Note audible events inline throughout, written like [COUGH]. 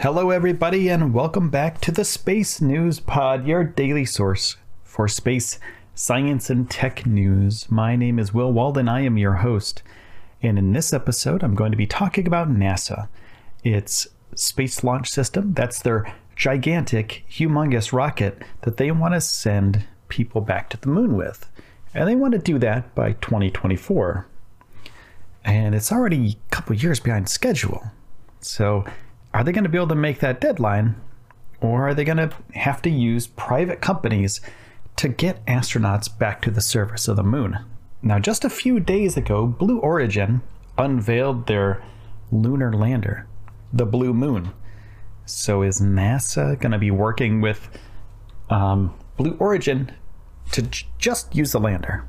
Hello, everybody, and welcome back to the Space News Pod, your daily source for space science and tech news. My name is Will Walden. I am your host. And in this episode, I'm going to be talking about NASA, its Space Launch System. That's their gigantic, humongous rocket that they want to send people back to the moon with. And they want to do that by 2024. And it's already a couple years behind schedule. So, are they going to be able to make that deadline? Or are they going to have to use private companies to get astronauts back to the surface of the moon? Now, just a few days ago, Blue Origin unveiled their lunar lander, the Blue Moon. So, is NASA going to be working with um, Blue Origin to j- just use the lander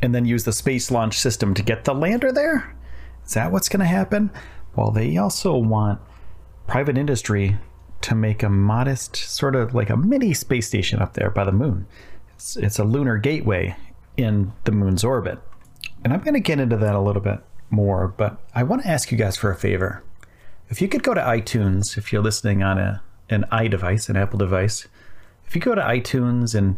and then use the Space Launch System to get the lander there? Is that what's going to happen? Well, they also want private industry to make a modest, sort of like a mini space station up there by the moon. It's, it's a lunar gateway in the moon's orbit. And I'm going to get into that a little bit more, but I want to ask you guys for a favor. If you could go to iTunes, if you're listening on a, an iDevice, an Apple device, if you go to iTunes and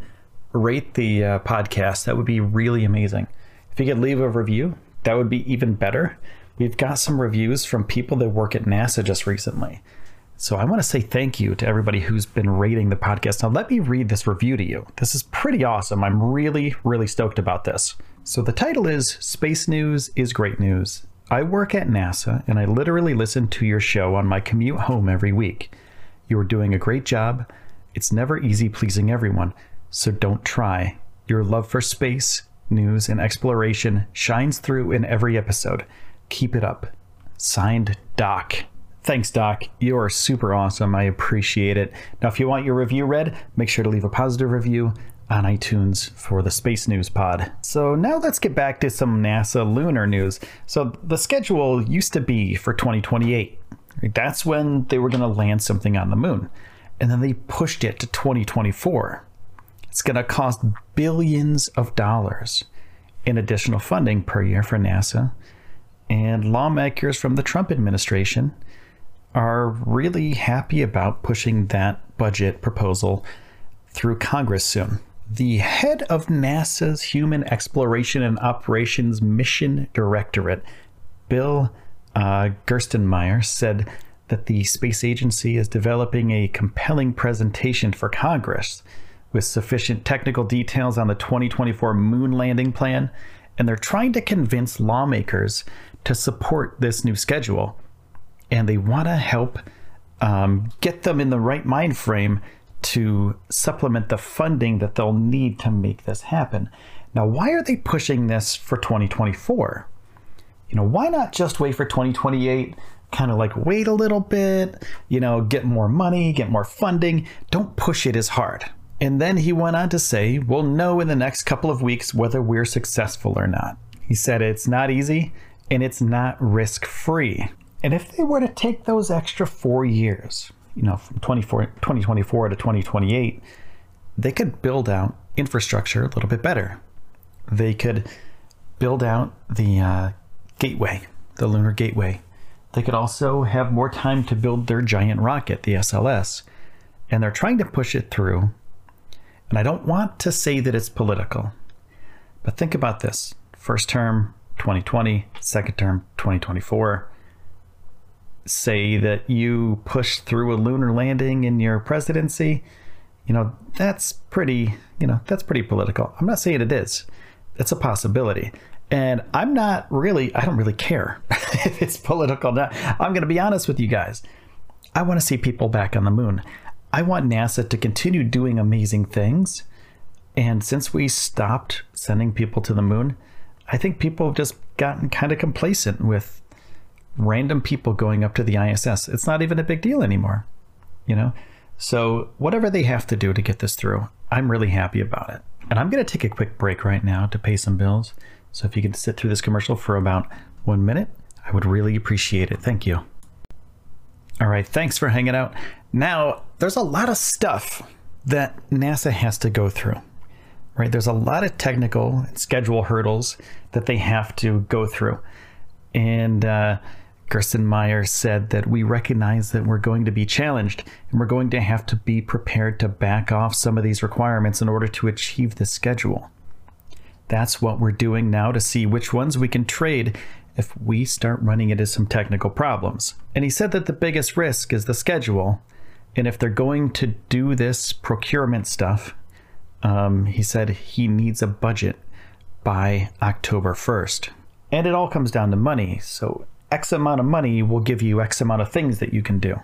rate the uh, podcast, that would be really amazing. If you could leave a review, that would be even better. We've got some reviews from people that work at NASA just recently. So I want to say thank you to everybody who's been rating the podcast. Now, let me read this review to you. This is pretty awesome. I'm really, really stoked about this. So the title is Space News is Great News. I work at NASA and I literally listen to your show on my commute home every week. You are doing a great job. It's never easy pleasing everyone, so don't try. Your love for space, news, and exploration shines through in every episode. Keep it up. Signed, Doc. Thanks, Doc. You are super awesome. I appreciate it. Now, if you want your review read, make sure to leave a positive review on iTunes for the Space News Pod. So now let's get back to some NASA lunar news. So the schedule used to be for 2028. That's when they were going to land something on the moon. And then they pushed it to 2024. It's going to cost billions of dollars in additional funding per year for NASA and lawmakers from the Trump administration are really happy about pushing that budget proposal through Congress soon. The head of NASA's Human Exploration and Operations Mission Directorate, Bill uh, Gerstenmaier, said that the space agency is developing a compelling presentation for Congress with sufficient technical details on the 2024 moon landing plan, and they're trying to convince lawmakers to support this new schedule, and they want to help um, get them in the right mind frame to supplement the funding that they'll need to make this happen. Now, why are they pushing this for 2024? You know, why not just wait for 2028? Kind of like wait a little bit, you know, get more money, get more funding. Don't push it as hard. And then he went on to say, We'll know in the next couple of weeks whether we're successful or not. He said it's not easy, and it's not risk free. And if they were to take those extra four years, you know, from 2024 to 2028, they could build out infrastructure a little bit better. They could build out the uh, gateway, the lunar gateway. They could also have more time to build their giant rocket, the SLS. And they're trying to push it through. And I don't want to say that it's political, but think about this first term, 2020, second term 2024. Say that you push through a lunar landing in your presidency, you know, that's pretty, you know, that's pretty political. I'm not saying it is. It's a possibility. And I'm not really, I don't really care [LAUGHS] if it's political. Now, I'm going to be honest with you guys. I want to see people back on the moon. I want NASA to continue doing amazing things And since we stopped sending people to the moon, I think people have just gotten kind of complacent with random people going up to the ISS. It's not even a big deal anymore, you know? So, whatever they have to do to get this through, I'm really happy about it. And I'm going to take a quick break right now to pay some bills. So, if you could sit through this commercial for about one minute, I would really appreciate it. Thank you. All right, thanks for hanging out. Now, there's a lot of stuff that NASA has to go through, right? There's a lot of technical and schedule hurdles that they have to go through. And uh, Gerstenmaier said that we recognize that we're going to be challenged and we're going to have to be prepared to back off some of these requirements in order to achieve the schedule. That's what we're doing now to see which ones we can trade if we start running into some technical problems. And he said that the biggest risk is the schedule. And if they're going to do this procurement stuff, um, he said he needs a budget by October 1st. And it all comes down to money. So, X amount of money will give you X amount of things that you can do.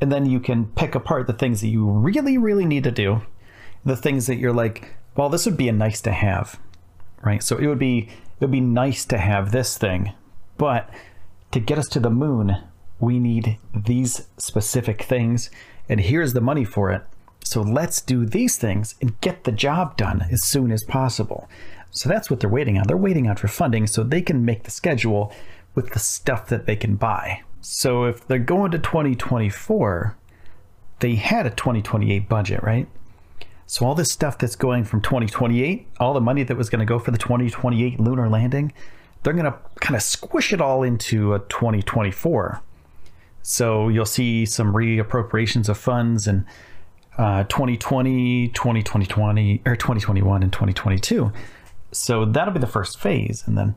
And then you can pick apart the things that you really, really need to do, the things that you're like, well, this would be a nice to have, right? So, it would be it would be nice to have this thing, but to get us to the moon, we need these specific things, and here's the money for it. So let's do these things and get the job done as soon as possible. So that's what they're waiting on. They're waiting on for funding so they can make the schedule with the stuff that they can buy. So if they're going to 2024, they had a 2028 budget, right? So all this stuff that's going from 2028, all the money that was going to go for the 2028 lunar landing, they're going to kind of squish it all into a 2024. So you'll see some reappropriations of funds in uh, 2020, 2020, or 2021 and 2022. So that'll be the first phase. And then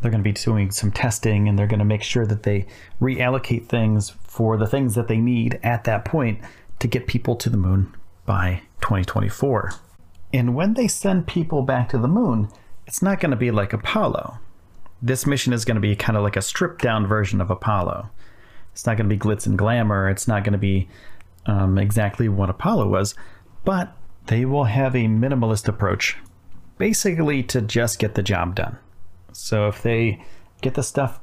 they're going to be doing some testing and they're going to make sure that they reallocate things for the things that they need at that point to get people to the moon by 2024. And when they send people back to the moon, it's not going to be like Apollo. This mission is going to be kind of like a stripped down version of Apollo. It's not going to be glitz and glamour. It's not going to be um, exactly what Apollo was, but they will have a minimalist approach, basically to just get the job done. So if they get the stuff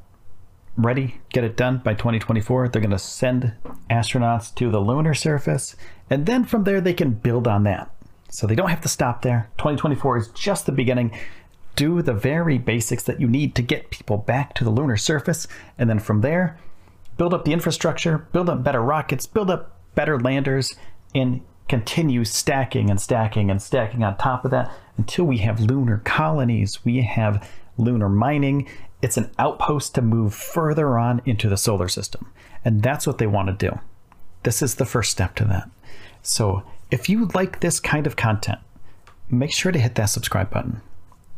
ready, get it done by 2024, they're going to send astronauts to the lunar surface, and then from there they can build on that. So they don't have to stop there. 2024 is just the beginning. Do the very basics that you need to get people back to the lunar surface, and then from there, build up the infrastructure, build up better rockets, build up better landers, and continue stacking and stacking and stacking on top of that until we have lunar colonies. We have lunar mining. It's an outpost to move further on into the solar system. And that's what they want to do. This is the first step to that. So if you like this kind of content, make sure to hit that subscribe button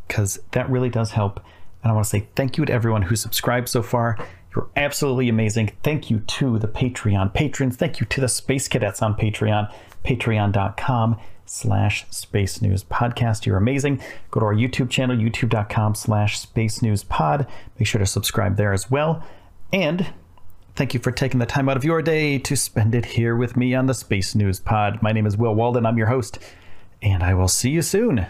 because that really does help. And I want to say thank you to everyone who subscribed so far. You're absolutely amazing. Thank you to the Patreon patrons. Thank you to the Space Cadets on Patreon, patreon.com slash space news podcast. You're amazing. Go to our YouTube channel, youtube.com slash space news pod. Make sure to subscribe there as well. And thank you for taking the time out of your day to spend it here with me on the Space News Pod. My name is Will Walden. I'm your host, and I will see you soon.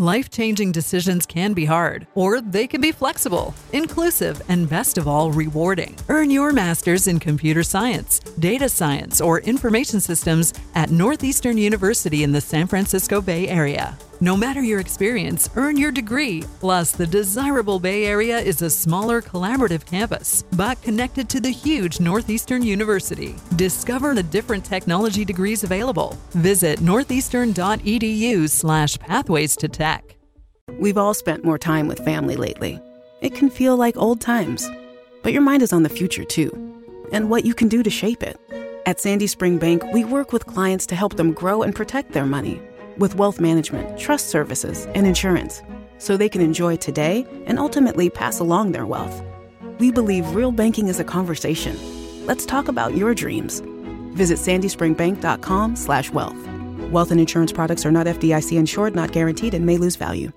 Life changing decisions can be hard, or they can be flexible, inclusive, and best of all, rewarding. Earn your master's in computer science, data science, or information systems at Northeastern University in the San Francisco Bay Area. No matter your experience, earn your degree. Plus, the desirable Bay Area is a smaller collaborative campus, but connected to the huge Northeastern University. Discover the different technology degrees available. Visit northeastern.edu slash pathways to tech. We've all spent more time with family lately. It can feel like old times, but your mind is on the future too, and what you can do to shape it. At Sandy Spring Bank, we work with clients to help them grow and protect their money with wealth management, trust services, and insurance so they can enjoy today and ultimately pass along their wealth. We believe real banking is a conversation. Let's talk about your dreams. Visit sandyspringbank.com/wealth. Wealth and insurance products are not FDIC insured, not guaranteed, and may lose value.